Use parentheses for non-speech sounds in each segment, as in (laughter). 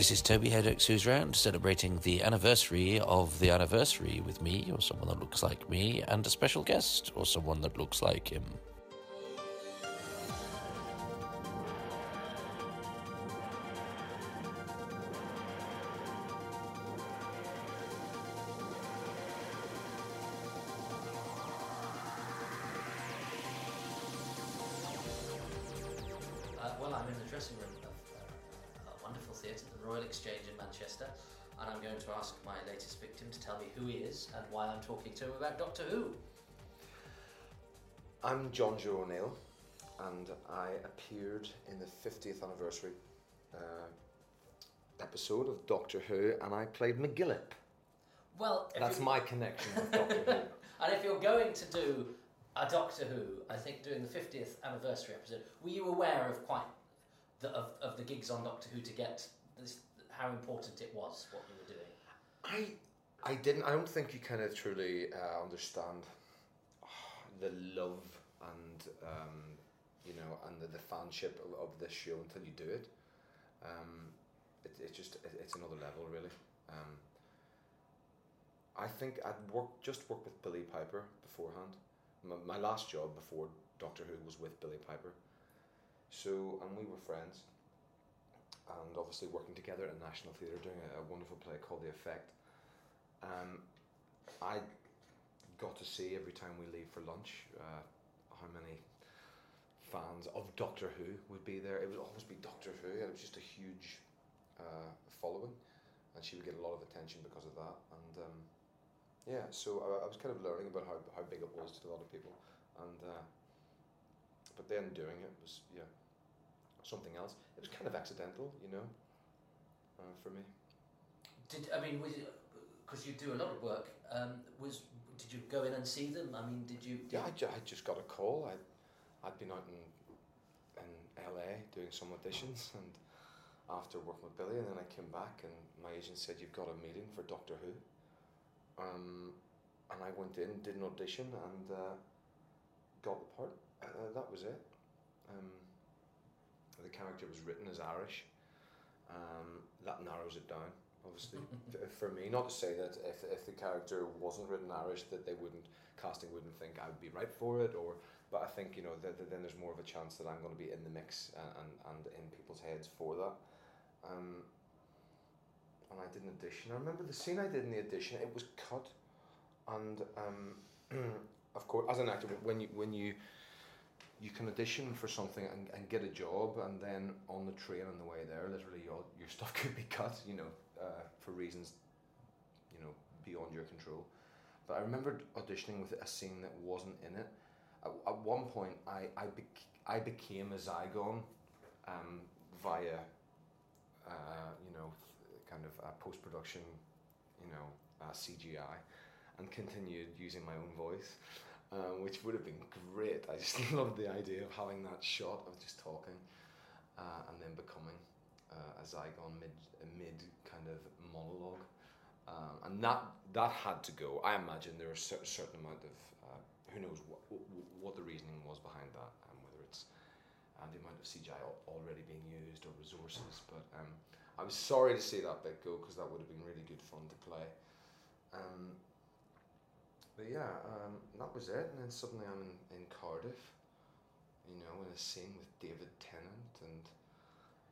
This is Toby Hadoke's Who's Round, celebrating the anniversary of the anniversary with me, or someone that looks like me, and a special guest, or someone that looks like him. I'm Jonjo O'Neill, and I appeared in the 50th anniversary uh, episode of Doctor Who, and I played McGillop. Well, That's my connection with Doctor Who. (laughs) And if you're going to do a Doctor Who, I think doing the 50th anniversary episode, were you aware of quite the, of, of the gigs on Doctor Who to get this, how important it was what you were doing? I, I didn't. I don't think you kind of truly uh, understand the love and um, you know and the, the fanship of, this show until you do it. Um, it it's just it, it's another level really. Um, I think I'd worked just worked with Billie Piper beforehand. My, my last job before Doctor Who was with Billie Piper. So and we were friends. And obviously working together at National Theatre doing a, a wonderful play called The Effect. Um, I got to see every time we leave for lunch uh, how many fans of Doctor Who would be there. It would always be Doctor Who, and it was just a huge uh, following, and she would get a lot of attention because of that. And um, yeah, so I, I was kind of learning about how, how big it was to a lot of people, and uh, but then doing it was yeah something else. It was kind of accidental, you know, uh, for me. Did I mean was because you do a lot of work? Um, was did you go in and see them? I mean, did you? Yeah, I, ju- I just got a call. I, I'd been out in, in LA doing some auditions, and after working with Billie, and then I came back, and my agent said, "You've got a meeting for Doctor Who," um, and I went in, did an audition, and uh, got the part. Uh, that was it. Um, the character was written as Irish. Um, that narrows it down, obviously, for me. Not to say that if, if the character wasn't written Irish, that they wouldn't casting wouldn't think I would be right for it, or but I think you know that, that then there's more of a chance that I'm going to be in the mix and, and, and in people's heads for that. Um, and I did an audition. I remember the scene I did in the audition. It was cut, and um, (clears throat) of course, as an actor, when you when you you can audition for something and, and get a job, and then on the train on the way there, literally your your (laughs) stuff could be cut, you know, uh, for reasons, you know, beyond your control. But I remembered auditioning with a scene that wasn't in it. At, at one point, I I, bec- I became a Zygon, um, via, uh, you know, kind of uh, post production, you know, uh, CGI, and continued using my own voice um, which would have been great. I just (laughs) loved the idea of having that shot of just talking uh, and then becoming uh, a Zygon mid mid kind of monologue. Um, and that that had to go. I imagine there was a certain amount of uh, who knows what, what the reasoning was behind that, and whether it's uh, the amount of CGI already being used or resources. But um, I was sorry to see that bit go because that would have been really good fun to play. Um, but yeah, um, that was it. And then suddenly I'm in, in Cardiff, you know, in a scene with David Tennant and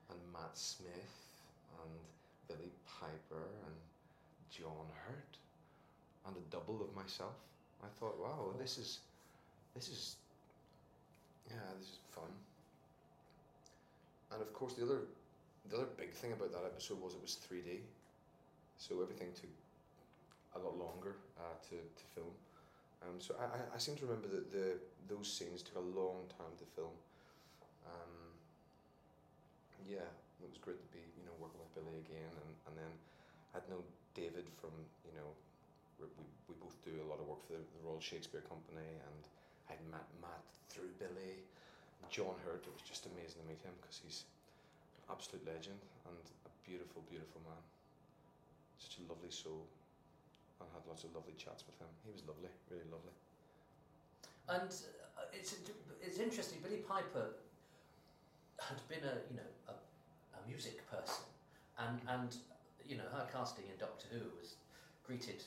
and Matt Smith and Billie Piper and John Hurt and a double of myself. I thought, wow, this is this is yeah, this is fun. And of course, the other the other big thing about that episode was it was three D, so everything took a lot longer uh, to, to film. Um, so I, I- seem to remember that the those scenes took a long time to film. Um, yeah, it was great to be you know working with Billie again, and, and then I'd known David from you know we, we, we both do a lot of work for the, the Royal Shakespeare Company, and I'd met Matt through Billie. John Hurt, it was just amazing to meet him because he's an absolute legend and a beautiful, beautiful man. Such a lovely soul. I had lots of lovely chats with him. He was lovely, really lovely. And uh, it's it's interesting. Billie Piper had been a you know a, a music person, and and and you know her casting in Doctor Who was greeted,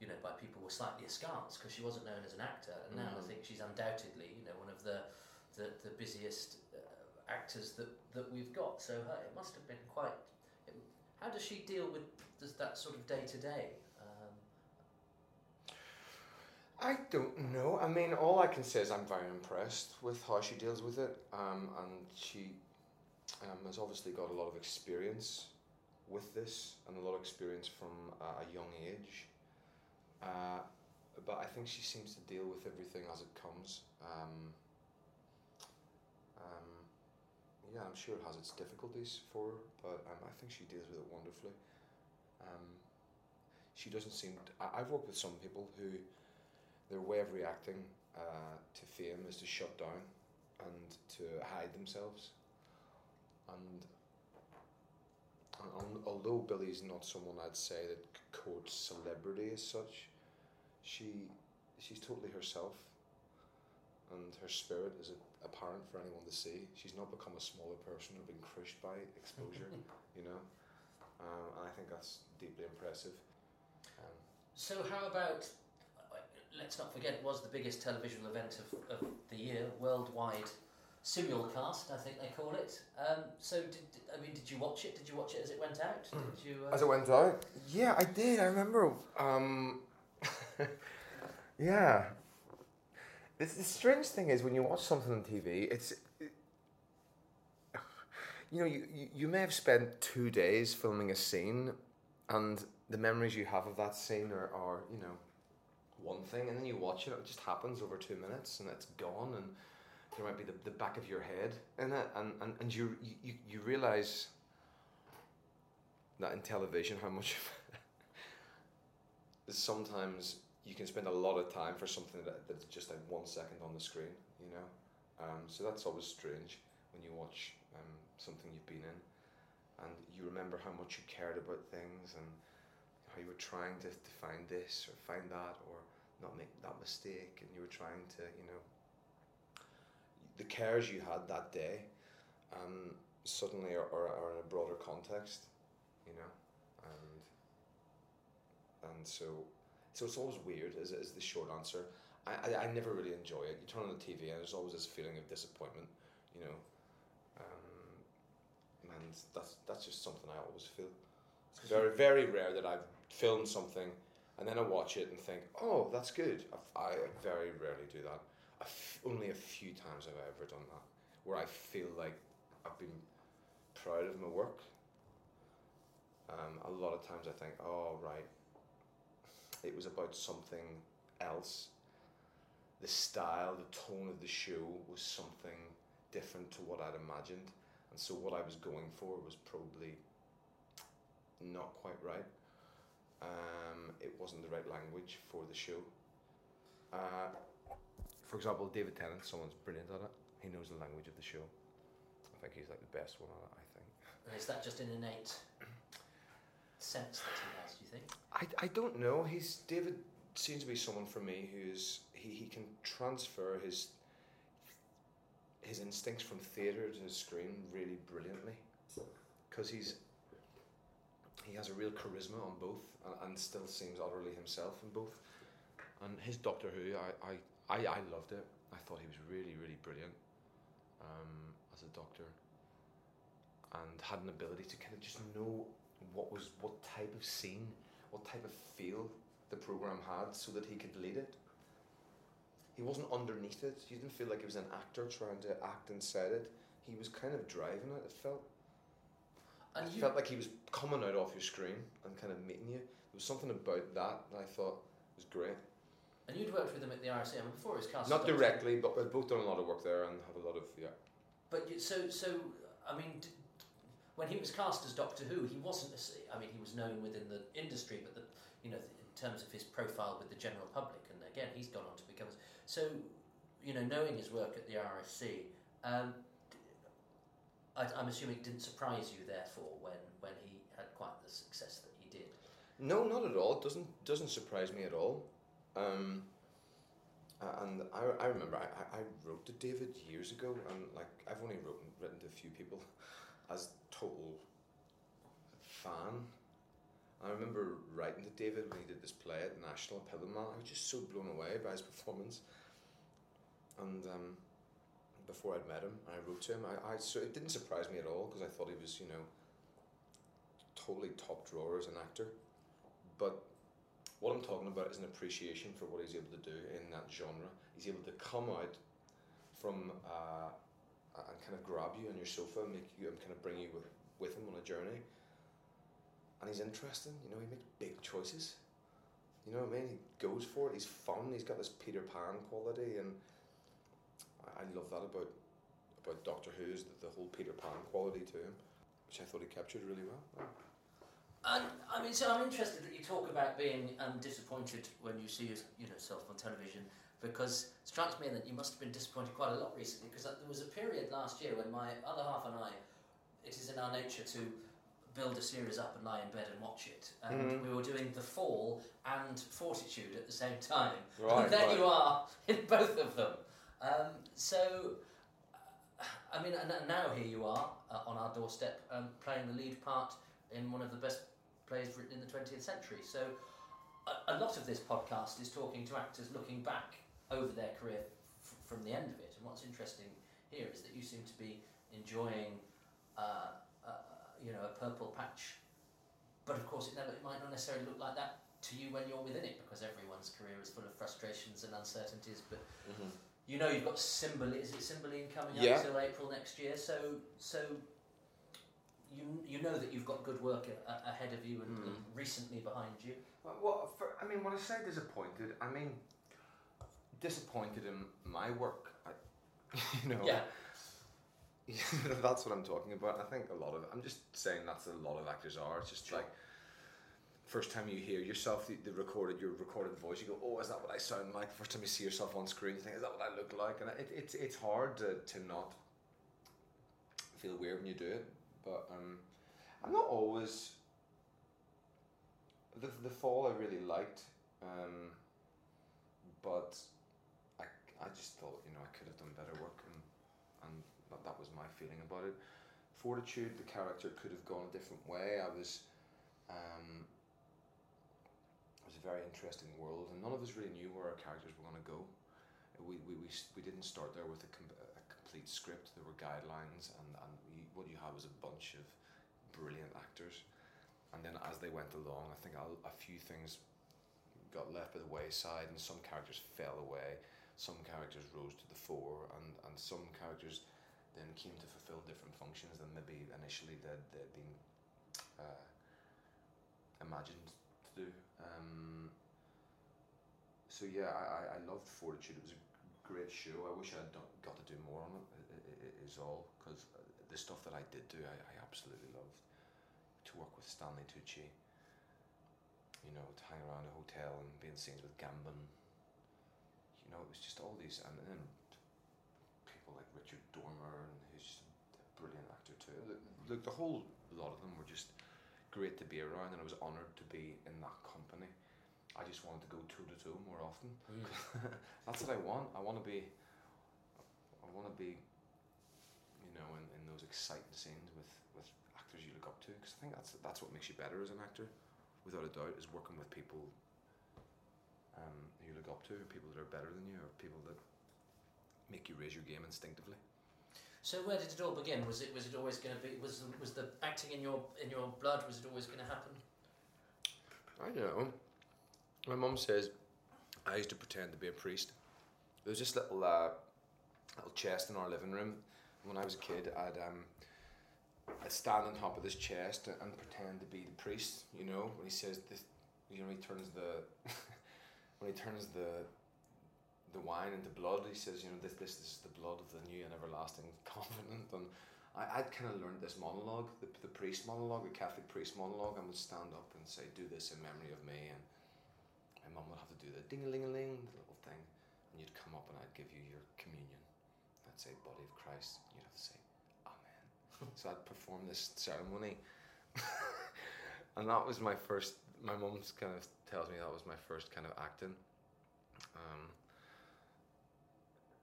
you know, by people with slightly askance because she wasn't known as an actor, and now I Mhm. think she's undoubtedly, you know, one of the the, the busiest uh, actors that, that we've got. So her, it must have been quite. It, how does she deal with this, that sort of day to day? I don't know. I mean, all I can say is I'm very impressed with how she deals with it, um, and she um, has obviously got a lot of experience with this and a lot of experience from uh, a young age. Uh, but I think she seems to deal with everything as it comes. Um, um, yeah, I'm sure it has its difficulties for her, but um, I think she deals with it wonderfully. Um, she doesn't seem. I, I've worked with some people who their way of reacting uh, to fame is to shut down and to hide themselves. And, and al- although Billie's not someone I'd say that courts celebrity as such, she she's totally herself, and her spirit is apparent for anyone to see. She's not become a smaller person or been crushed by exposure, (laughs) you know. Um, and I think that's deeply impressive. Um, So how about? Let's not forget, it was the biggest television event of, of the year, worldwide simulcast, I think they call it. Um, so, did, I mean, did you watch it? Did you watch it as it went out? Did you? Uh, As it went out? Yeah, I did. I remember. Um, (laughs) yeah. It's, the strange thing is when you watch something on TV, it's. You know, you, you, you may have spent two days filming a scene, and the memories you have of that scene are, are, you know, one thing, and then you watch it, it just happens over two minutes, and it's gone, and there might be the, the back of your head in it, and, and, and you, you, you realize that in television how much sometimes you can spend a lot of time for something that, that's just like one second on the screen you know? Um, so that's always strange when you watch um, something you've been in and you remember how much you cared about things and how you were trying to, to find this or find that or not make that mistake and you were trying to you know the cares you had that day um, suddenly are, are, are in a broader context you know, and and so so it's always weird. Is is the short answer? I, I, I never really enjoy it. You turn on the TV and there's always this feeling of disappointment, you know, um, and that's that's just something I always feel. It's very very rare that I've filmed something and then I watch it and think, oh, that's good. I've, I very rarely do that. Only a few times have I ever done that, where I feel like I've been proud of my work um, a lot of times I think, oh, right, it was about something else. The style, the tone of the show was something different to what I'd imagined. And so what I was going for was probably not quite right. Um, it wasn't the right language for the show. Uh, for example, David Tennant, someone's brilliant at it. He knows the language of the show. I think he's like the best one at it, I think. and is that just an innate sense that he has? Do you think? I, I don't know. He's David seems to be someone for me who's he, he can transfer his his instincts from theatre to the screen really brilliantly because he's he has a real charisma on both and, still seems utterly himself in both. And his Doctor Who, I, I, I, I loved it. I thought he was really, really brilliant um, as a doctor and had an ability to kind of just know what was what type of scene, what type of feel the program had, so that he could lead it. He wasn't underneath it. You didn't feel like he was an actor trying to act inside it. He was kind of driving it. It felt. And you, felt like he was coming out off your screen and kind of meeting you. There was something about that that I thought was great. and you'd worked with him at the RSC. Before he was cast. Not directly, but we've both done a lot of work there and have a lot of yeah. But you, so so I mean, d- when he was cast as Doctor Who, he wasn't. necessarily- I mean, he was known within the industry, but the you know in terms of his profile with the general public, and again, he's gone on to become. So, you know, knowing his work at the RSC, um, I, I'm assuming it didn't surprise you, therefore, when when he had quite the success that he did. No, not at all. It doesn't doesn't surprise me at all. Um, and I, I remember I, I wrote to David years ago, and like I've only written written to a few people, (laughs) as total fan. I remember writing to David when he did this play at the National Pillowman. I was just so blown away by his performance. And um, before I'd met him, and I wrote to him. I, I so it didn't surprise me at all because I thought he was, you know, totally top drawer as an actor. But what I'm talking about is an appreciation for what he's able to do in that genre. He's able to come out from uh, and kind of grab you on your sofa, make you and kind of bring you with, with him on a journey. And he's interesting, you know. He makes big choices. You know what I mean? He goes for it. He's fun. He's got this Peter Pan quality, and I, love that about about Doctor Who is the, the whole Peter Pan quality to him, which I thought he captured really well. And I mean, so I'm interested that you talk about being um, disappointed when you see you know, yourself on television because it strikes me that you must have been disappointed quite a lot recently because there was a period last year when my other half and I, it is in our nature to build a series up and lie in bed and watch it. And Mhm. we were doing The Fall and Fortitude at the same (laughs) time. Right, and there right. you are in both of them. Um, so, I mean, now here you are uh, on our doorstep um, playing the lead part in one of the best plays written in the 20th century. So, a, a lot of this podcast is talking to actors looking back over their career from the end of it. And what's interesting here is that you seem to be enjoying, uh, uh, you know, a purple patch. But of course, it never it might not necessarily look like that to you when you're within it, because everyone's career is full of frustrations and uncertainties. But Mm-hmm. You know, you've got Cymbeline. Is it Cymbeline coming Yeah. up till April next year? So, so you you know that you've got good work a, a- ahead of you and, Mm. recently behind you. Well, what for, I mean, when I say disappointed, I mean disappointed in my work. I, (laughs) you know, Yeah. (laughs) that's what I'm talking about. I think a lot of I'm just saying that's a lot of actors are. It's just Sure. like first time you hear yourself, the, the recorded your recorded voice, you go, oh, is that what I sound like? First time you see yourself on screen, you think, is that what I look like? And it, it's it's hard to, to not feel weird when you do it, but um, I'm not always. The the fall I really liked, um, but I, I just thought you know I could have done better work and and that, that was my feeling about it. Fortitude, the character could have gone a different way. I was, um, was a very interesting world, and none of us really knew where our characters were going to go. We, we, we, we didn't start there with a, com- a complete script. There were guidelines, and, and we, what you had was a bunch of brilliant actors. And then as they went along, I think a, a few things got left by the wayside, and some characters fell away. Some characters rose to the fore, and, and some characters then came to fulfill different functions than maybe initially they'd, they'd been uh, imagined to do. Um, so yeah, I, I, loved Fortitude. It was a great show. I wish I'd got to do more on it. i- i- i- all because the stuff that I did do, I, I absolutely loved. To work with Stanley Tucci, you know, to hang around a hotel and be in scenes with Gambon. You know, it was just all these, and then people like Richard Dormer, and who's just a brilliant actor too. Look, the whole lot of them were just great to be around, and I was honoured to be in that company. I just wanted to go toe to toe more often. (laughs) That's what I want. I want to be. I want to be. You know, in, in those exciting scenes with with actors you look up to, because I think that's that's what makes you better as an actor, without a doubt, is working with people. Um, who you look up to, people that are better than you, or people that make you raise your game instinctively. So where did it all begin? Was it was it always going to be was the, was the acting in your in your blood? Was it always going to happen? I don't know. My mum says I used to pretend to be a priest. There was this little uh, little chest in our living room. When I was a kid, I'd um, I'd stand on top of this chest and, pretend to be the priest. You know, when he says this, you know, he turns the when he turns the (laughs) the wine and the blood. He says, you know, this this, this is the blood of the new and everlasting (laughs) covenant. And I, I'd kind of learned this monologue, the, the priest monologue, the Catholic priest monologue, and would stand up and say, "Do this in memory of me." And my mum would have to do the ding a ling a ling, the little thing, and you'd come up and I'd give you your communion. I'd say, "Body of Christ." You'd have to say, "Amen." (laughs) so I'd perform this ceremony, (laughs) and that was my first. My mum's kind of tells me that was my first kind of acting. Um,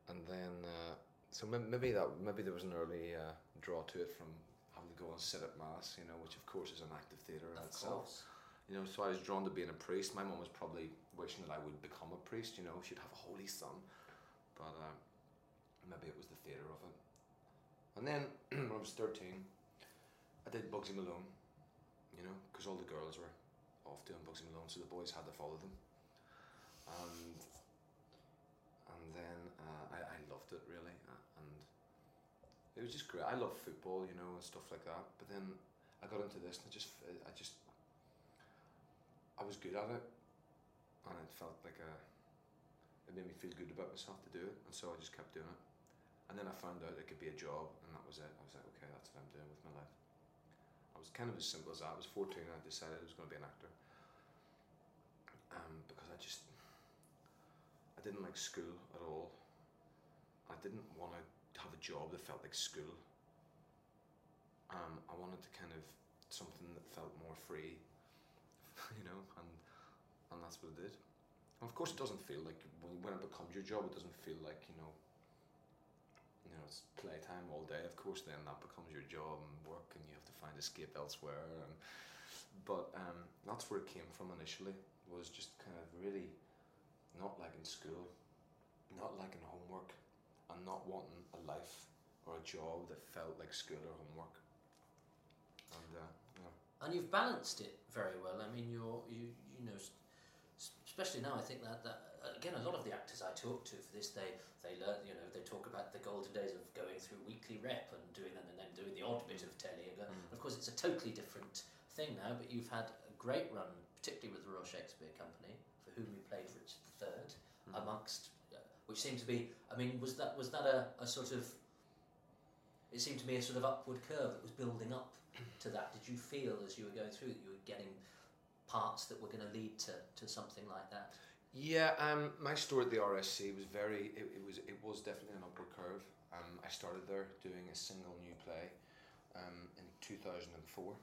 and then, uh, so maybe that maybe there was an early uh, draw to it from having to go and sit at mass, you know, which of course is an act of theatre in Of itself. course. You know, so I was drawn to being a priest. My mum was probably wishing that I would become a priest. You know, she'd have a holy son, but uh, maybe it was the theatre of it. And then (clears throat) when I was thirteen, I did Bugsy Malone. You know, because all the girls were off doing Bugsy Malone, so the boys had to follow them. And and then uh, I, I loved it really, uh, and it was just great. I love football, you know, and stuff like that. But then I got into this, and I just I just I was good at it, and it felt like a. It made me feel good about myself to do it, and so I just kept doing it. And then I found out it could be a job, and that was it. I was like, okay, that's what I'm doing with my life. I was kind of as simple as that. I was 14 and I decided I was going to be an actor. Um, because I just, didn't like school at all. I didn't want to have a job that felt like school. Um, I wanted to kind of something that felt more free, (laughs) you know, and and that's what it did. And of course, it doesn't feel like when, it becomes your job, it doesn't feel like you know. You know, it's playtime all day. Of course, then that becomes your job and work, and you have to find escape elsewhere. And but um, that's where it came from initially. Was just kind of really not liking school, not liking homework, and not wanting a life or a job that felt like school or homework. And uh, yeah. and you've balanced it very well. I mean, you're you you know, especially now. I think that that again, a lot of the actors I talk to for this, they they learn. You know, they talk about the golden days of going through weekly rep and doing that, and then doing the odd bit of telly. And, uh, Mm. Of course, it's a totally different thing now. But you've had a great run, particularly with the Royal Shakespeare Company, for whom you played Richard III, Mm. amongst uh, which seemed to be. I mean, was that was that a, a sort of it seemed to me a sort of upward curve that was building up (clears throat) to that. Did you feel as you were going through that you were getting parts that were going to lead to, to something like that? Yeah, um, my story at the RSC was very. It, it was it was definitely an upward curve. Um, I started there doing a single new play, um, in two thousand and four.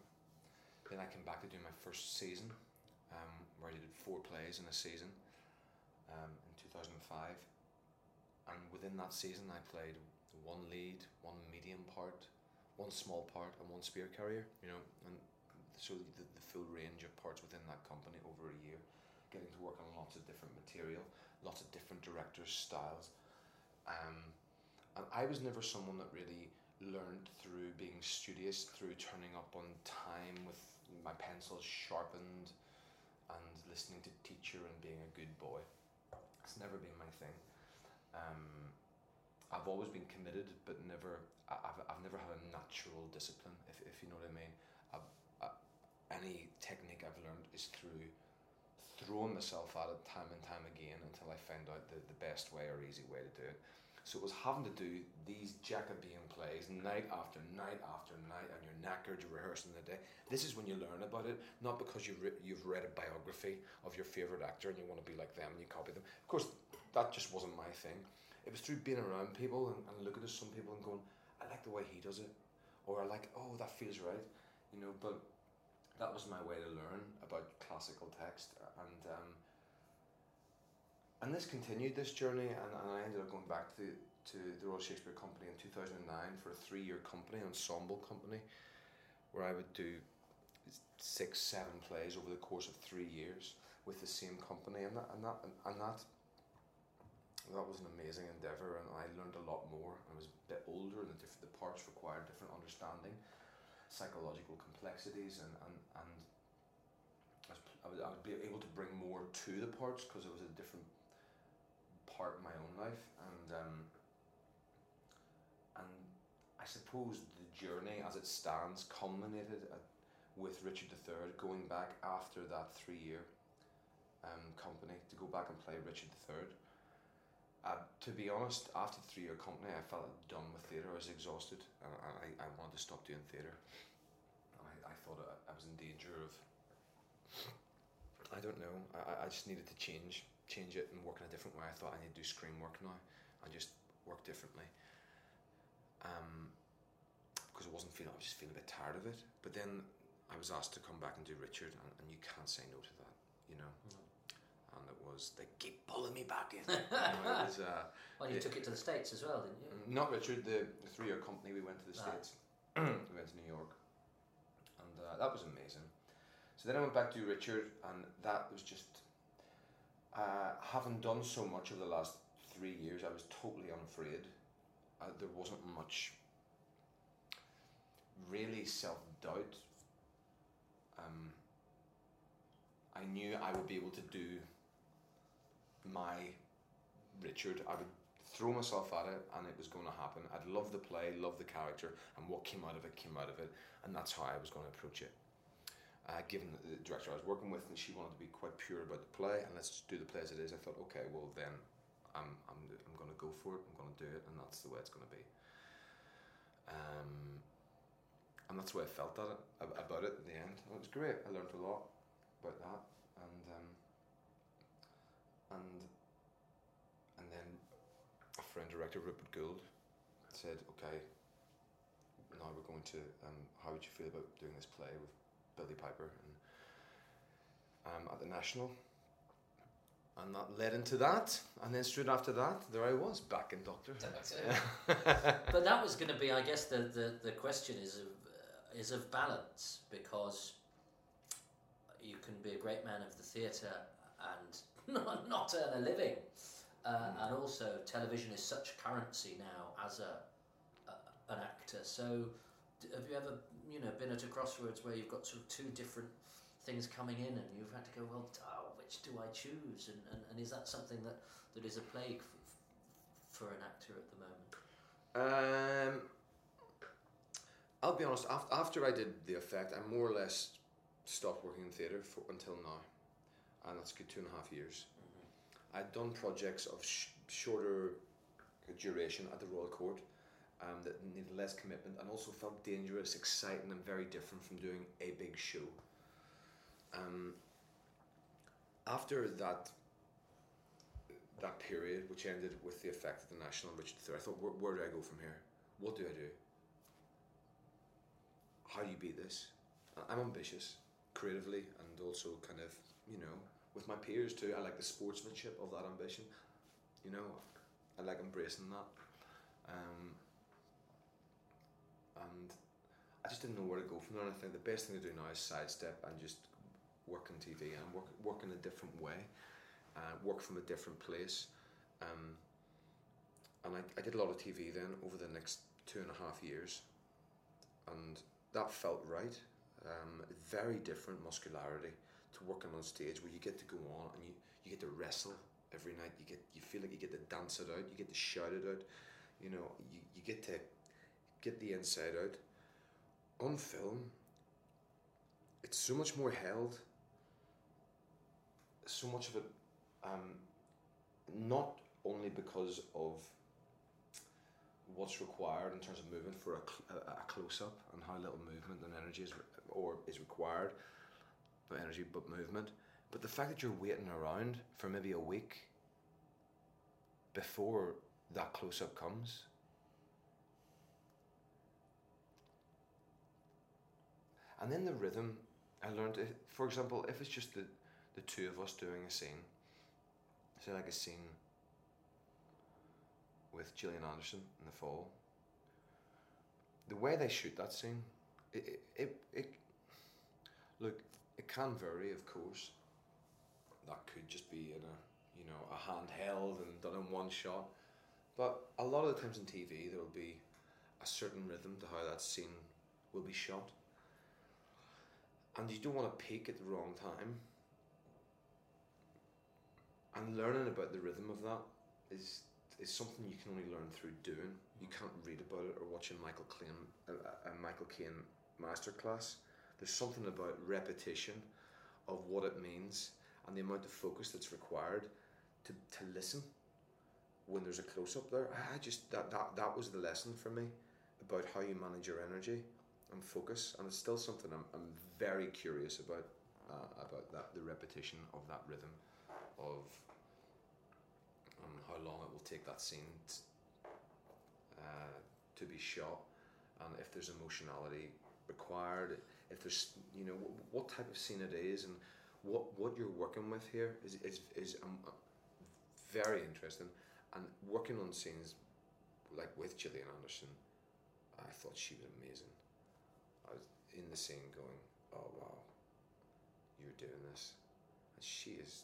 Then I came back to do my first season, um, where I did four plays in a season, um, in two thousand and five. And within that season, I played one lead, one medium part, one small part, and one spear carrier. You know, and so the, the full range of parts within that company over a year getting to work on lots of different material, lots of different directors' styles. Um, and I was never someone that really learned through being studious, through turning up on time with my pencils sharpened and listening to teacher and being a good boy. It's never been my thing. Um, I've always been committed, but never. I've, I've never had a natural discipline, if, if you know what I mean. I've, I, any technique I've learned is through throwing myself at it time and time again until I find out the, the best way or easy way to do it. So it was having to do these Jacobean plays night after night after night, and you're knackered, you're rehearsing the day. This is when you learn about it, not because you've, re- you've read a biography of your favourite actor and you want to be like them and you copy them. Of course, that just wasn't my thing. It was through being around people and, and looking at some people and going, I like the way he does it, or I like, oh, that feels right, you know. But that was my way to learn about classical text, and um, and this continued this journey, and, and I ended up going back to to the Royal Shakespeare Company in two thousand and nine for a three year company ensemble company, where I would do six seven plays over the course of three years with the same company, and that and that and, that that was an amazing endeavor, and I learned a lot more. I was a bit older, and the diff- the parts required different understanding, psychological complexities, and and and I was, I would, I would be able to bring more to the parts because it was a different part in my own life, and um, and I suppose the journey as it stands culminated at, with Richard III going back after that three year um, company to go back and play Richard III. Uh, to be honest, after the three year company, I felt done with theatre. I was exhausted, and I, I wanted to stop doing theatre. I, I thought I, I was in danger of. I don't know. I, I just needed to change, change it, and work in a different way. I thought I need to do screen work now, and just work differently. Um, because I wasn't feeling, I was just feeling a bit tired of it. But then I was asked to come back and do Richard, and, and you can't say no to that, you know. No. And it was they keep pulling me back in. (laughs) you know, it was. Uh, Well, you Yeah. took it to the States as well, didn't you? not Richard, the, the three year company, we went to the Ah. States. (clears throat) we went to New York. Uh, that was amazing. So then I went back to Richard, and that was just uh, having done so much over the last three years. I was totally unafraid. Uh, there wasn't much really self doubt. Um, I knew I would be able to do my Richard. I would throw myself at it and it was going to happen. I'd love the play, love the character, and what came out of it came out of it, and that's how I was going to approach it. Uh, given the director I was working with, and she wanted to be quite pure about the play, and let's just do the play as it is. I thought, okay, well then, I'm I'm I'm going to go for it. I'm going to do it, and that's the way it's going to be. Um, and that's the way I felt at it, about it in the end. It was great. I learned a lot about that, and um, and and then a friend director Rupert Goold said, "Okay, now we're going to. Um, how would you feel about doing this play with Billie Piper and um, at the National?" And that led into that, and then straight after that, there I was back in Doctor. (laughs) but that was going to be, I guess, the, the, the question is of, uh, is of balance because you can be a great man of the theatre and (laughs) not, not earn a living. Uh, mm. And also, television is such currency now as a, a, an actor. So, have you ever, you know, been at a crossroads where you've got sort of two different things coming in, and you've had to go, well, oh, which do I choose? And, and, and is that something that, that is a plague for, for an actor at the moment? Um, I'll be honest. After, after I did the effect, I more or less stopped working in theatre for, until now, and that's good two and a half years. Mm-hmm. I'd done projects of sh- shorter duration at the Royal Court. Um, that needed less commitment and also felt dangerous, exciting, and very different from doing a big show. Um, after that that period, which ended with the effect of the National Richard III, I thought, where, where do I go from here? What do I do? How do you beat this? I'm ambitious, creatively, and also kind of, you know, with my peers too. I like the sportsmanship of that ambition. You know, I like embracing that. Um, and I just didn't know where to go from there. And I think the best thing to do now is sidestep and just work in TV and work work in a different way, uh, work from a different place. Um, and I, I did a lot of TV then over the next two and a half years, and that felt right. Um, very different muscularity to working on stage where you get to go on and you, you get to wrestle every night. You get you feel like you get to dance it out. You get to shout it out. You know you, you get to get the inside out. On film, it's so much more held so much of it, um, not only because of what's required in terms of movement for a, a, a close up and how little movement and energy is or is required, but energy but movement, but the fact that you're waiting around for maybe a week before that close up comes. And then the rhythm, I learned, for example, if it's just the the two of us doing a scene. Say like a scene with Gillian Anderson in the fall. The way they shoot that scene, it, it, it, look, it can vary, of course. That could just be in a, you know, a handheld and done in one shot. But a lot of the times in TV, there will be a certain rhythm to how that scene will be shot. And you don't want to peak at the wrong time and learning about the rhythm of that is is something you can only learn through doing. You can't read about it or watching Michael Caine a, a Michael Caine masterclass. There's something about repetition of what it means and the amount of focus that's required to, to listen when there's a close up there. I just that, that that was the lesson for me about how you manage your energy focus, and it's still something I'm, I'm very curious about uh, about that the repetition of that rhythm of um, how long it will take that scene t- uh, to be shot, and if there's emotionality required, if there's you know w- what type of scene it is, and what what you're working with here is is is um, uh, very interesting, and working on scenes like with Gillian Anderson, I thought she was amazing. In the scene going, oh wow, you're doing this, and she is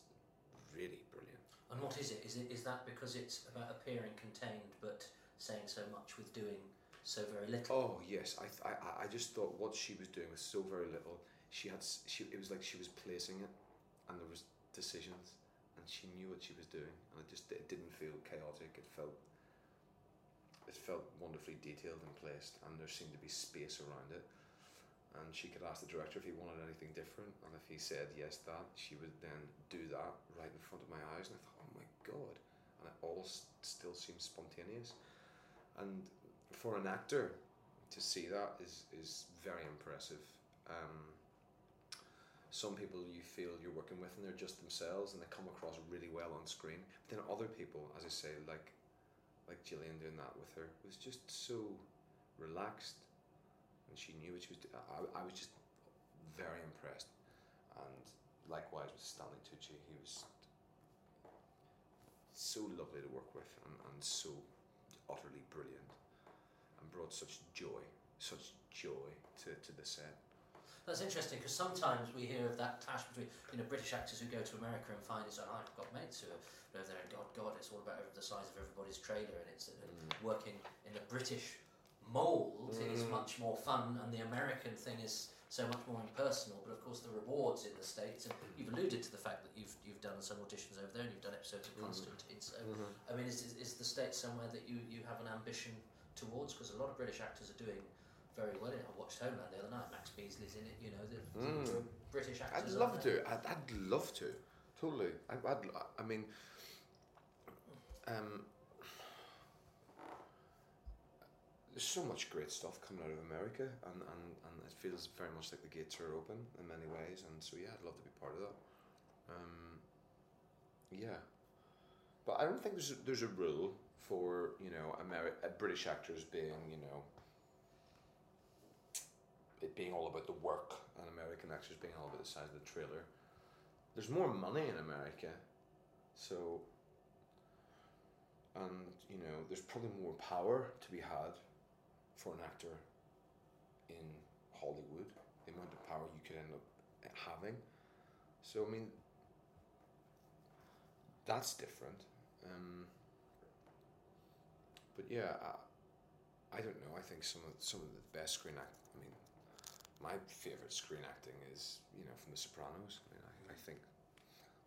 really brilliant. And what is it? Is it is that because it's about appearing contained but saying so much with doing so very little? Oh yes, I, th- I I- I just thought what she was doing was so very little. She had she it was like she was placing it, and there was decisions, and she knew what she was doing, and it just it didn't feel chaotic. It felt it felt wonderfully detailed and placed, and there seemed to be space around it. And she could ask the director if he wanted anything different, and if he said yes, that she would then do that right in front of my eyes, and I thought, oh my god, and it all still seems spontaneous, and for an actor to see that is is very impressive. Um, some people you feel you're working with and they're just themselves and they come across really well on screen. But then other people, as I say, like like Gillian doing that with her, was just so relaxed and she knew what she was doing. I, I was just very impressed. And likewise with Stanley Tucci, he was so lovely to work with and, and so utterly brilliant and brought such joy, such joy to, to the set. That's interesting because sometimes we hear of that clash between you know British actors who go to America and find it's like I've got mates who are over there and God God it's all about the size of everybody's trailer and it's uh, working in the British mould is Mm. much more fun and the American thing is so much more impersonal but of course the rewards in the States and you've alluded to the fact that you've you've done some auditions over there and you've done episodes of Mhm. Constantine so I mean is, is, is the States somewhere that you, you have an ambition towards because a lot of British actors are doing very well in it. I watched Homeland the other night. Max Beesley's in it. You know, the, Mm. British I'd love to. I'd, I'd love to. Totally. I, I'd, I mean, um, there's so much great stuff coming out of America, and, and, and it feels very much like the gates are open in many ways. And so, yeah, I'd love to be part of that. Um, yeah, but I don't think there's a, there's a rule for you know Ameri- uh, British actors being you know it being all about the work and American actors being all about the size of the trailer. There's more money in America, so and you know there's probably more power to be had for an actor in Hollywood. The amount of power you could end up having. So I mean, that's different. Um, but yeah, I, I don't know. I think some of some of the best screen act. I mean, my favorite screen acting is you know from The Sopranos. I mean, I, I think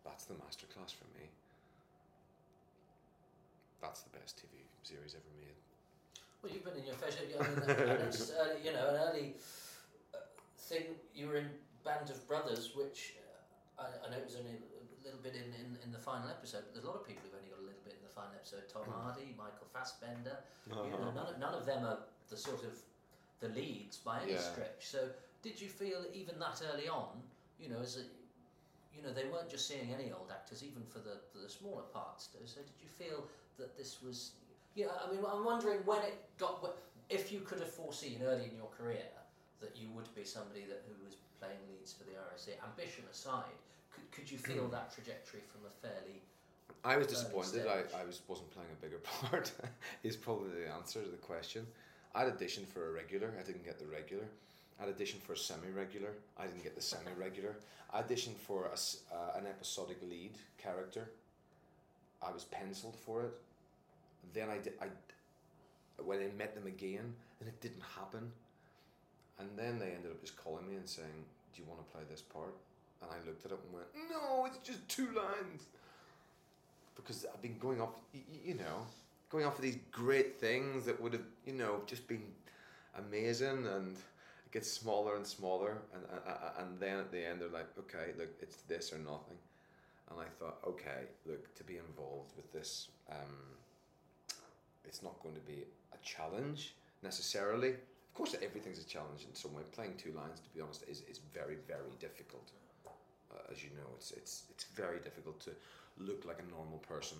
that's the masterclass for me. That's the best TV series ever made. Well, you've been in your. I mean, I noticed early, you know, an early uh, thing. You were in Band of Brothers, which uh, I, I know it was only a little bit in, in, in the final episode. But there's a lot of people who've only got a little bit in the final episode. Tom Mm. Hardy, Michael Fassbender. You know, none, of, none of them are the sort of the leads by any Yeah. stretch. So, did you feel even that early on, you know, as a, you know, they weren't just seeing any old actors, even for the for the smaller parts. So did you feel that this was, you know, I mean, I'm wondering when it got, if you could have foreseen early in your career that you would be somebody that who was playing leads for the RSA. Ambition aside, could, could you feel that trajectory from a fairly I was disappointed. I, I was wasn't playing a bigger (laughs) part. is probably the answer to the question. I had auditioned for a regular. I didn't get the regular. I had auditioned for a semi-regular. I didn't get the semi-regular. I auditioned for a uh, an episodic lead character. I was penciled for it. Then I did. I when I met them again, and it didn't happen. And then they ended up just calling me and saying, "Do you want to play this part?" And I looked at it and went, "No, it's just two lines." because I've been going off, you know, going off of these great things that would have, you know, just been amazing, and it gets smaller and smaller, and and, and then at the end they're like, okay, look, it's this or nothing, and I thought, okay, look, to be involved with this, um, it's not going to be a challenge necessarily. Of course, everything's a challenge in some way. Playing two lines, to be honest, is, is very, very difficult. Uh, as you know, it's it's it's very difficult to look like a normal person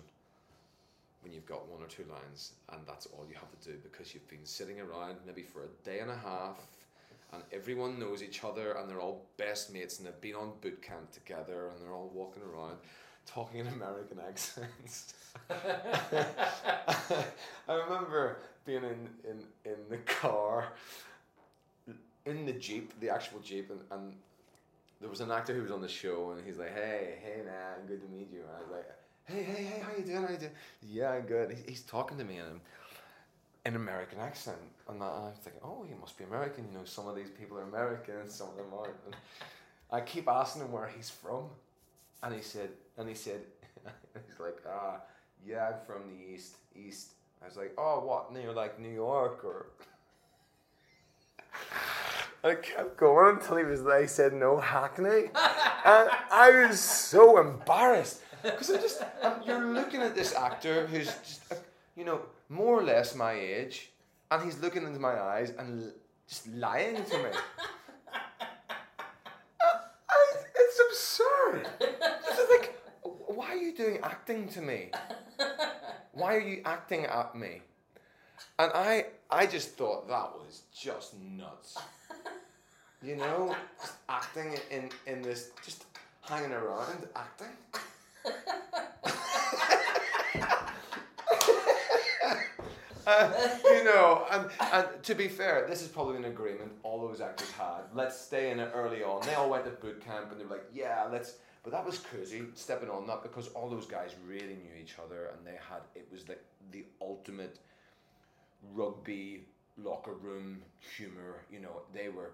when you've got one or two lines and that's all you have to do because you've been sitting around maybe for a day and a half and everyone knows each other and they're all best mates and they've been on boot camp together and they're all walking around talking in American accents. (laughs) I remember being in, in, in the car in the Jeep, the actual Jeep, and, and there was an actor who was on the show, and he's like, "Hey, hey, man, good to meet you." And I was like, "Hey, hey, hey, how you doing? How you doing?" Yeah, I'm good. He- He's talking to me in an American accent, and I was thinking, "Oh, he must be American." You know, some of these people are American, some of them aren't. And I keep asking him where he's from, and he said, and he said, (laughs) he's like, "Ah, yeah, I'm from the east, east." I was like, "Oh, what? Near like New York or?" (laughs) I kept going until he was. He said no Hackney, (laughs) and I was so embarrassed because I just um, you're looking at this actor who's just uh, you know more or less my age, and he's looking into my eyes and l- just lying to me. I, it's absurd. Why are you doing acting to me? (laughs) Why are you acting at me? And I, I just thought that was just nuts. You know, just acting in, in this, just hanging around, acting. Uh, you know, and, and to be fair, this is probably an agreement all those actors had. Let's stay in it early on. They all went to boot camp and they were like, yeah, let's. But that was crazy stepping on that because all those guys really knew each other and they had it was like the ultimate rugby locker room humor. You know, they were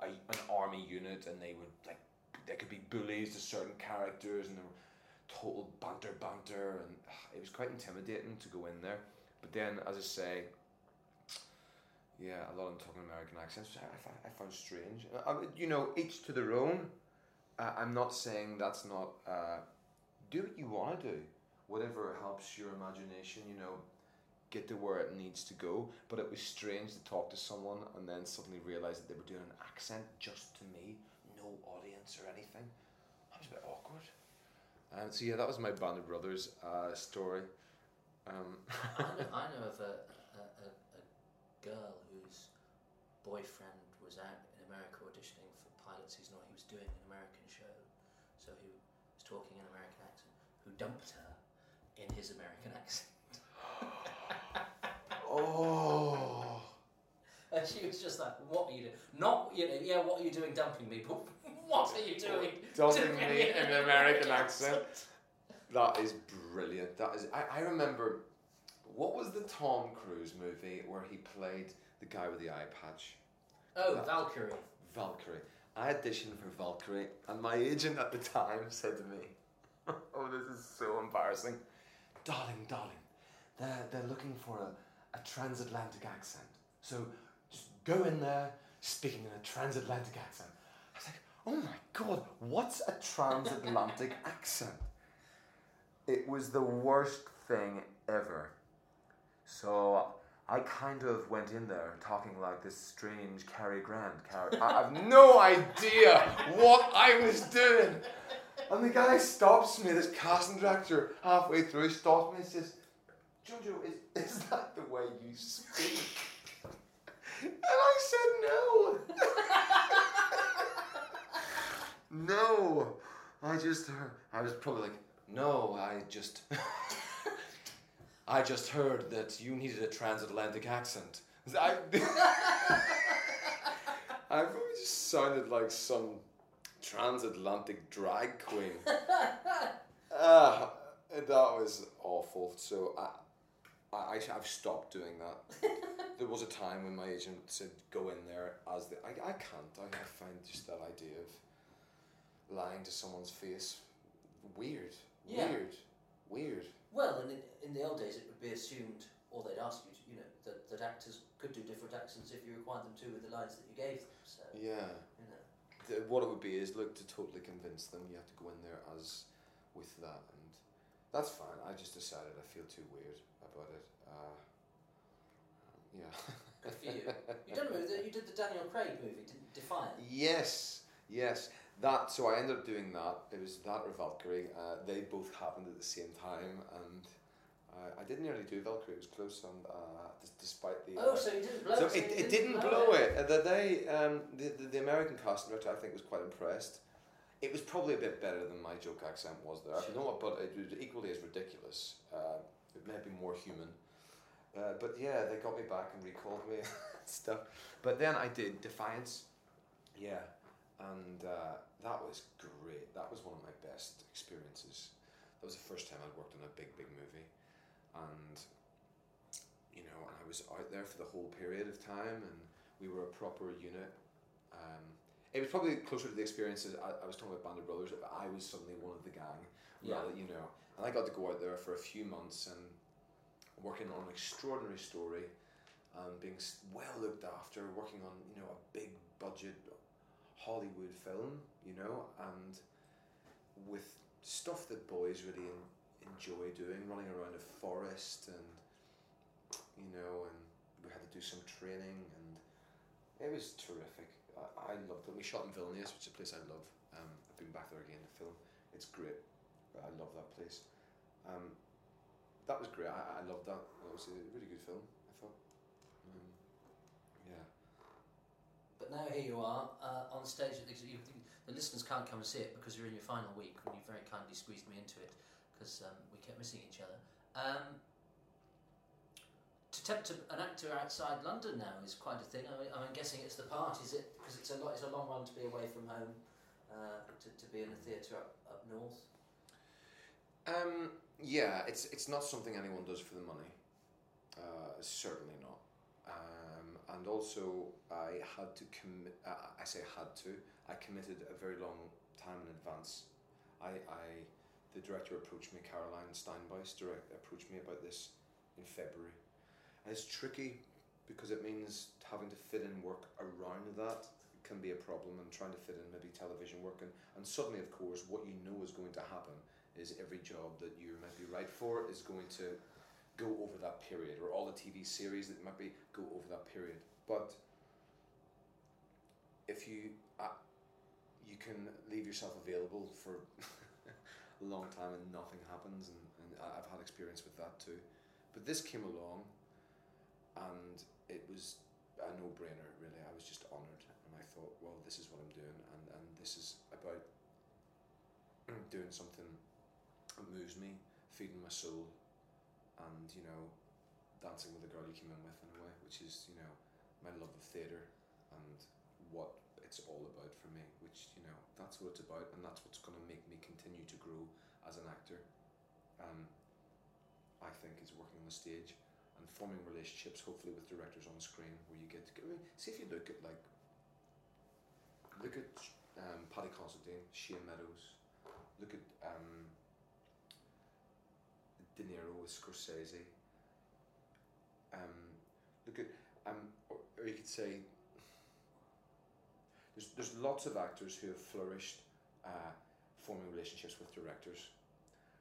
a, an army unit and they would like they could be bullies to certain characters and they were total banter banter and ah, it was quite intimidating to go in there. But then, as I say, yeah, a lot of them talking American accents, I, I, I found strange. I you know, each to their own. Uh, I'm not saying that's not. Uh, do what you want to do, whatever helps your imagination. You know, get to where it needs to go. But it was strange to talk to someone and then suddenly realize that they were doing an accent just to me, no audience or anything. That was a bit awkward. Um, so yeah, that was my Band of Brothers uh, story. Um, I, know, (laughs) I know of a, a, a, a girl whose boyfriend was out in America auditioning for pilot season, or he was doing an American show, so he was talking in an American accent, who dumped her in his American accent. (laughs) oh. (laughs) And she was just like, "What are you doing? Not, you know, yeah, what are you doing, dumping me? But (laughs) what are you doing, Dumping me in an American accent. That is brilliant. That is. I, I remember. What was the Tom Cruise movie where he played the guy with the eye patch? Oh, That- Valkyrie. Valkyrie. I auditioned for Valkyrie, and my agent at the time said to me, (laughs) "Oh, this is so embarrassing, darling, darling. They're they're looking for a, a transatlantic accent. So just go in there speaking in a transatlantic accent." I was like, "Oh my god, what's a transatlantic (laughs) accent?" It was the worst thing ever. So I kind of went in there talking like this strange Cary Grant character. I have no idea what I was doing. And the guy stops me, this casting director, halfway through, stops me and says, Jonjo, is, is that the way you speak? And I said, no. (laughs) no. I just heard, I was probably like, no, I just. (laughs) I just heard that you needed a transatlantic accent. (laughs) I, I probably just sounded like some transatlantic drag queen. (laughs) Ah, that was awful. So I, I, I- I've stopped doing that. (laughs) there was a time when my agent said, "Go in there as the." I, I can't. I, I find just that idea of lying to someone's face weird. Yeah. Weird. Weird. Well, and in, in the old days, it would be assumed, or they'd ask you, to, you know, that, that actors could do different accents if you required them to with the lines that you gave them. So, Yeah. You know. the, what it would be is look to totally convince them you have to go in there as with that and that's fine i just decided i feel too weird about it uh, yeah Good for you. (laughs) You done movie, you did the Daniel Craig movie, didn't Defiance. yes yes that so i ended up doing that it was that or valkyrie uh, they both happened at the same time and didn't nearly do valkyrie it was close on uh, despite the Oh, uh, so you didn't blow So it. it, it didn't blow it. Uh, the, they, um, the, the, the American casting director, I think, was quite impressed. It was probably a bit better than my joke accent was there. Sure. You know what? But it was equally as ridiculous. Uh, it may be more human. Uh, but yeah, they got me back and recalled me (laughs) and stuff. But then I did Defiance. Yeah. and uh, that was great. That was one of my best experiences. That was the first time I'd worked on a big, big movie, and you know, and I was out there for the whole period of time, and we were a proper unit. Um, it was probably closer to the experiences I, I was talking about Band of Brothers. But I was suddenly one of the gang, Yeah. rather, you know, and I got to go out there for a few months and working on an extraordinary story, um, being well looked after, working on you know a big budget Hollywood film, you know, and with stuff that boys really enjoy doing, running around a forest and you know, and we had to do some training and it was terrific. I, I loved it. We shot in Vilnius, which is a place I love. Um, I've been back there again to film. It's great. I love that place. Um, that was great. I, I loved that. It was a really good film. I thought. Um, yeah. But now here you are uh, on stage. The, the listeners can't come and see it because you're in your final week when you very kindly squeezed me into it because um, we kept missing each other. Um, to tempt an actor outside London now is quite a thing. I mean, I'm guessing it's the part, is it? Because it's a lot. It's a long run to be away from home, uh, to, to be in a theatre up, up north. Um, yeah, it's it's not something anyone does for the money. Uh, certainly not. Um, and also, I had to commit. Uh, I say had to. I committed a very long time in advance. I, I the director approached me, Caroline Steinbeis, direct approached me about this in February, and it's tricky because it means having to fit in work around that can be a problem, and trying to fit in maybe television work, and, and suddenly, of course, what you know is going to happen is every job that you might be right for is going to go over that period, or all the TV series that might be go over that period. But if you uh, you can leave yourself available for long time and nothing happens, and, and I've had experience with that too. But this came along, and it was a no brainer. Really, I was just honoured, and I thought, well, this is what I'm doing, and and this is about (clears throat) doing something that moves me, feeding my soul, and you know, dancing with the girl you came in with in a way, which is you know my love of theatre and what it's all about for me. Which you know that's what it's about, and that's what's going to make me continue to grow as an actor. Um, I think is working on the stage and forming relationships, hopefully with directors on screen, where you get to. I mean, see if you look at like look at um, Paddy Considine, Shane Meadows, look at um, De Niro with Scorsese. Um, look at um, or, or you could say there's there's lots of actors who have flourished uh, forming relationships with directors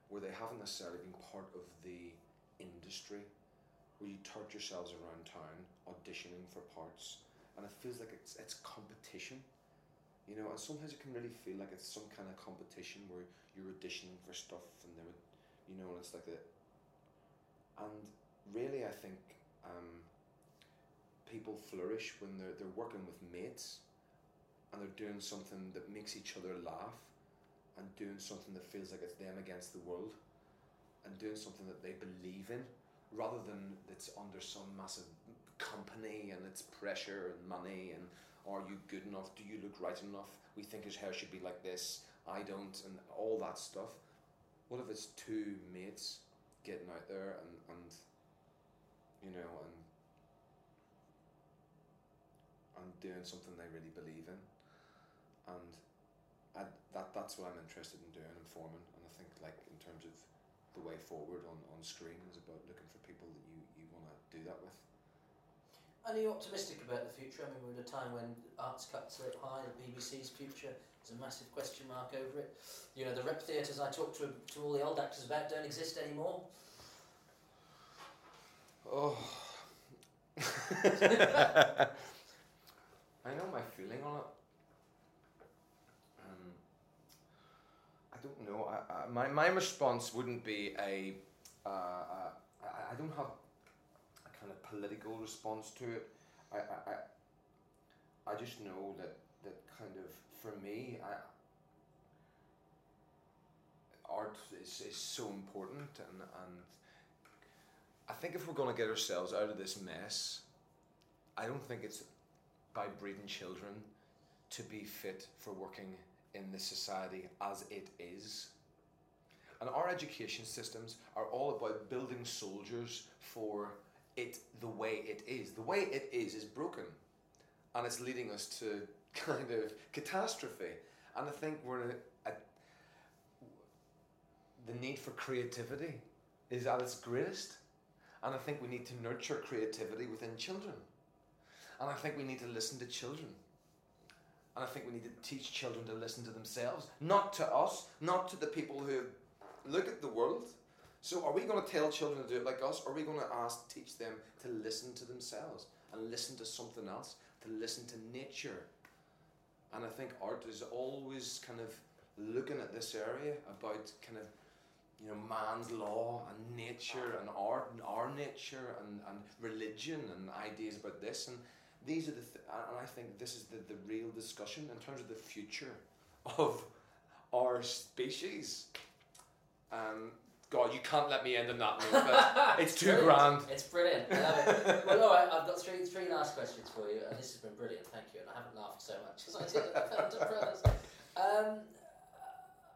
where they haven't necessarily been part of the industry where you turt yourselves around town auditioning for parts and it feels like it's it's competition you know and sometimes it can really feel like it's some kind of competition where you're auditioning for stuff and they would you know and it's like that. and really I think um, people flourish when they're they're working with mates and they're doing something that makes each other laugh and doing something that feels like it's them against the world and doing something that they believe in rather than it's under some massive company and it's pressure and money and are you good enough? Do you look right enough? We think his hair should be like this. I don't and all that stuff. What if it's two mates getting out there and, and you know and and doing something they really believe in and I, that that's what I'm interested in doing and forming and I think like in terms of the way forward on, on screen is about looking for people that you, you want to do that with And are you optimistic about the future? I mean, we're in a time when arts cuts are high, the BBC's future is a massive question mark over it. You know, the rep theatres I talk to, to all the old actors about don't exist anymore. oh (laughs) I know my feeling on it um, I don't know. I, I, my, my response wouldn't be a uh, uh, I, I don't have a kind of political response to it. I, I, I, just know that, that kind of for me I, art is, is so important and, and I think if we're going to get ourselves out of this mess I don't think it's by breeding children to be fit for working in this society as it is. And our education systems are all about building soldiers for it the way it is. The way it is is broken. And it's leading us to (laughs) kind of catastrophe. And I think we're a, a, the need for creativity is at its greatest. And I think we need to nurture creativity within children. And I think we need to listen to children. And I think we need to teach children to listen to themselves, not to us, not to the people who look at the world. So, are we going to tell children to do it like us, or are we going to ask, teach them to listen to themselves and listen to something else, to listen to nature? And I think art is always kind of looking at this area about kind of you know man's law and nature and art and our nature and, and religion and ideas about this and these are the th- and I think this is the, the real discussion in terms of the future of our species. Um, God, you can't let me end on that note. But (laughs) it's too brilliant. grand. It's brilliant. I love it. well, all right, I've got three three last questions for you, and this has been brilliant. Thank you, and I haven't laughed so much as I did at the Brothers. (laughs) Um,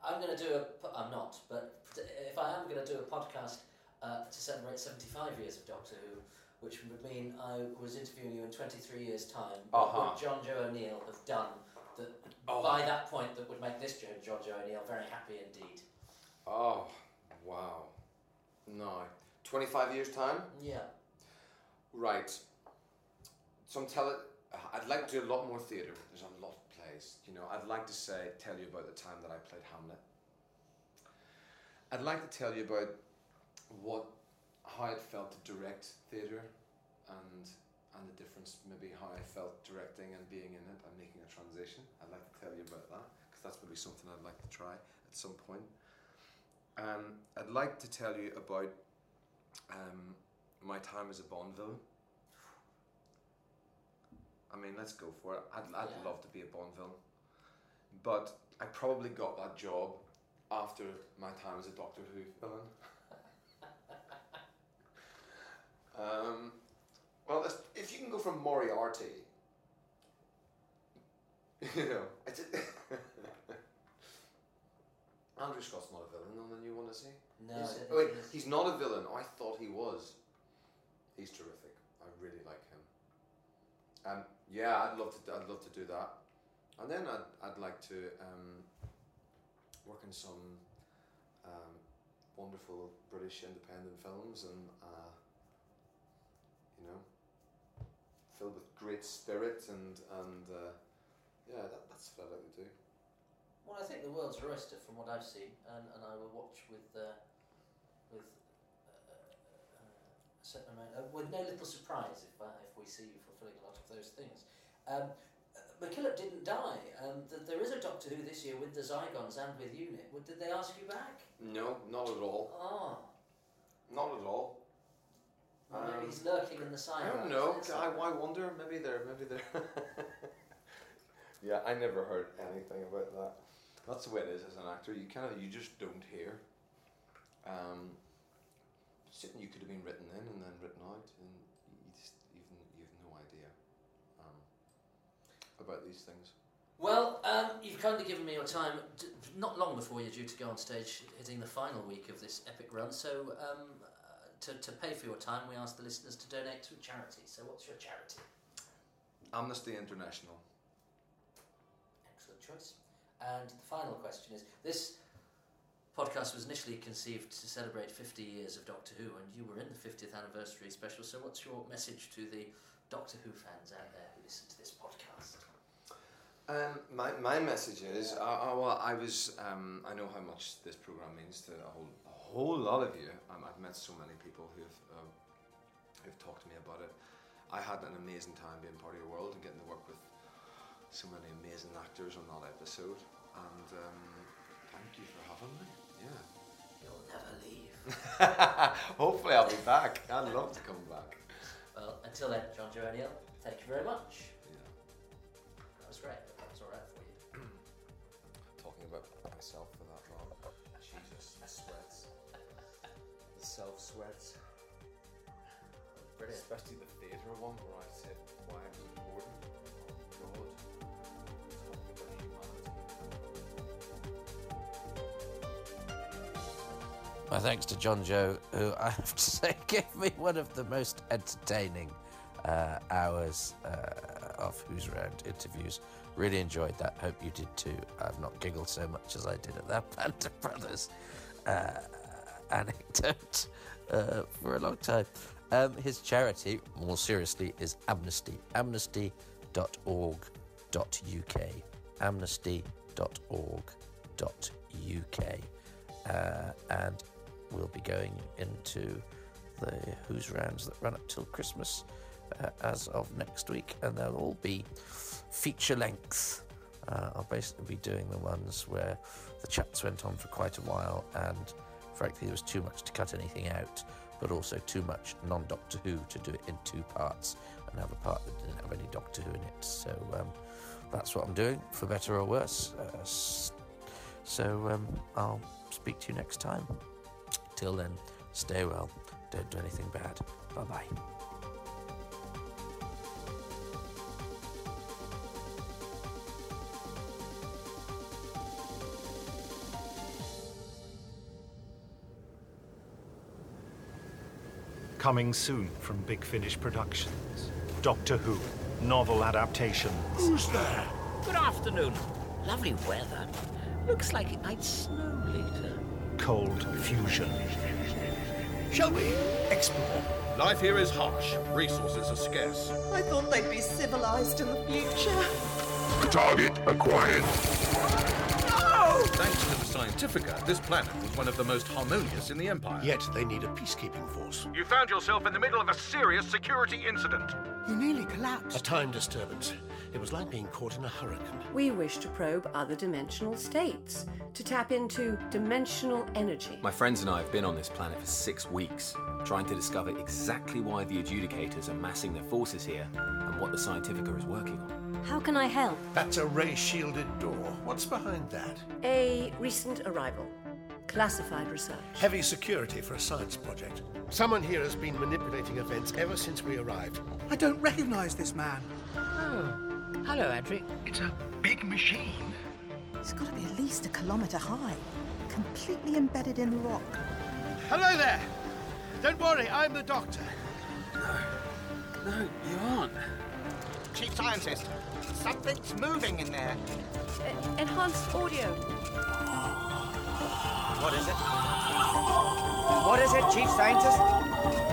I'm going to do a. I'm not, but if I am going to do a podcast uh, to celebrate 75 years of Doctor Who, which would mean I was interviewing you in 23 years' time, what Uh-huh. would Jonjo O'Neill have done that Oh. by that point that would make this John Jonjo O'Neill very happy indeed? Oh, wow. No. 25 years' time? Yeah. Right. Some tell it. I'd like to do a lot more theatre. There's a lot of plays. You know, I'd like to say, tell you about the time that I played Hamlet. I'd like to tell you about what, how it felt to direct theatre, and and the difference, maybe how I felt directing and being in it and making a transition. I'd like to tell you about that because that's maybe something I'd like to try at some point. Um, I'd like to tell you about um, my time as a Bond villain. I mean, let's go for it. I'd, I'd Yeah. love to be a Bond villain. But I probably got that job after my time as a Doctor Who villain. (laughs) um, well, if- you can go from Moriarty, (laughs) you know, (laughs) Andrew Scott's not a villain on the new one, is he? No, Is- oh, wait, think it is. he's not a villain. I thought he was. He's terrific. I really like him. Um, yeah, I'd love to. I'd love to do that. And then I'd, I'd like to um, work in some um, wonderful British independent films and uh, you know filled with great spirit and and uh, yeah, that, that's what I'd like to do. Well, I think the world's your oyster from what I've seen, and, and I will watch with uh, with uh, uh, a certain amount, uh, with no little surprise if uh, if we see you fulfilling a lot of those things. Um, uh, McGillop didn't die. Um, th- there is a Doctor Who this year with the Zygons and with Unit. Did they ask you back? No, not at all. Oh, Not at all. Maybe Um, he's lurking in the I side. don't know. I, I wonder. Maybe they're. Maybe they're. (laughs) yeah, I never heard anything about that. That's the way it is as an actor. You kind of you just don't hear. Um, you could have been written in and then written out, and you just even you have no idea um, about these things. Well, um, you've kindly given me your time. D- not long before you're due to go on stage, hitting the final week of this epic run. So, um, to, to pay for your time, we ask the listeners to donate to a charity. So, what's your charity? Amnesty International. Excellent choice. And the final question is: This podcast was initially conceived to celebrate 50 years of Doctor Who, and you were in the 50th anniversary special. So, what's your message to the Doctor Who fans out there who listen to this podcast? Um, my, my message is, uh, uh, well, I was, um, I know how much this program means to a whole, whole lot of you. Um, I've met so many people who've, um, who've talked to me about it. I had an amazing time being part of your world and getting to work with so many amazing actors on that episode. And um, thank you for having me. Yeah. You'll never leave. (laughs) Hopefully, I'll be back. I'd love to come back. Well, until then, Jonjo O'Neill, thank you very much. myself sweats. Brilliant. Especially the theatre one where I said why it was important. My thanks to Jonjo, who I have to (laughs) say gave me one of the most entertaining uh, hours uh, of Who's Round interviews. Really enjoyed that. Hope you did too. I've not giggled so much as I did at that (laughs) Band of Brothers. Uh, anecdote uh, for a long time. Um, his charity, more seriously, is Amnesty. Amnesty.org.uk. Amnesty.org.uk. Uh, and we'll be going into the Who's Rounds that run up till Christmas uh, as of next week, and they'll all be feature length. Uh, I'll basically be doing the ones where the chats went on for quite a while, and frankly, there was too much to cut anything out, but also too much non Doctor Who to do it in two parts and have a part that didn't have any Doctor Who in it. So um, that's what I'm doing, for better or worse. Uh, so um, I'll speak to you next time. Till then, stay well, don't do anything bad. Bye bye. Coming soon from Big Finish Productions. Doctor Who, novel adaptations. Who's there? Good afternoon. Lovely weather. Looks like it might snow later. Cold Fusion. Shall we explore? Life here is harsh. Resources are scarce. I thought they'd be civilized in the future. Target acquired. Thanks to the Scientifica, this planet was one of the most harmonious in the Empire. Yet they need a peacekeeping force. You found yourself in the middle of a serious security incident. You nearly collapsed. A time disturbance. It was like being caught in a hurricane. We wish to probe other dimensional states, to tap into dimensional energy. My friends and I have been on this planet for six weeks, trying to discover exactly why the adjudicators are massing their forces here and what the Scientifica is working on. How can I help? That's a ray shielded door. What's behind that? A recent arrival. Classified research. Heavy security for a science project. Someone here has been manipulating events ever since we arrived. I don't recognize this man. Oh. Hello, Adric. It's a big machine. It's got to be at least a kilometre high, completely embedded in rock. Hello there! Don't worry, I'm the doctor. No, no, you aren't. Chief Scientist, something's moving in there. E- enhanced audio. What is it? What is it, Chief Scientist?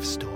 love story.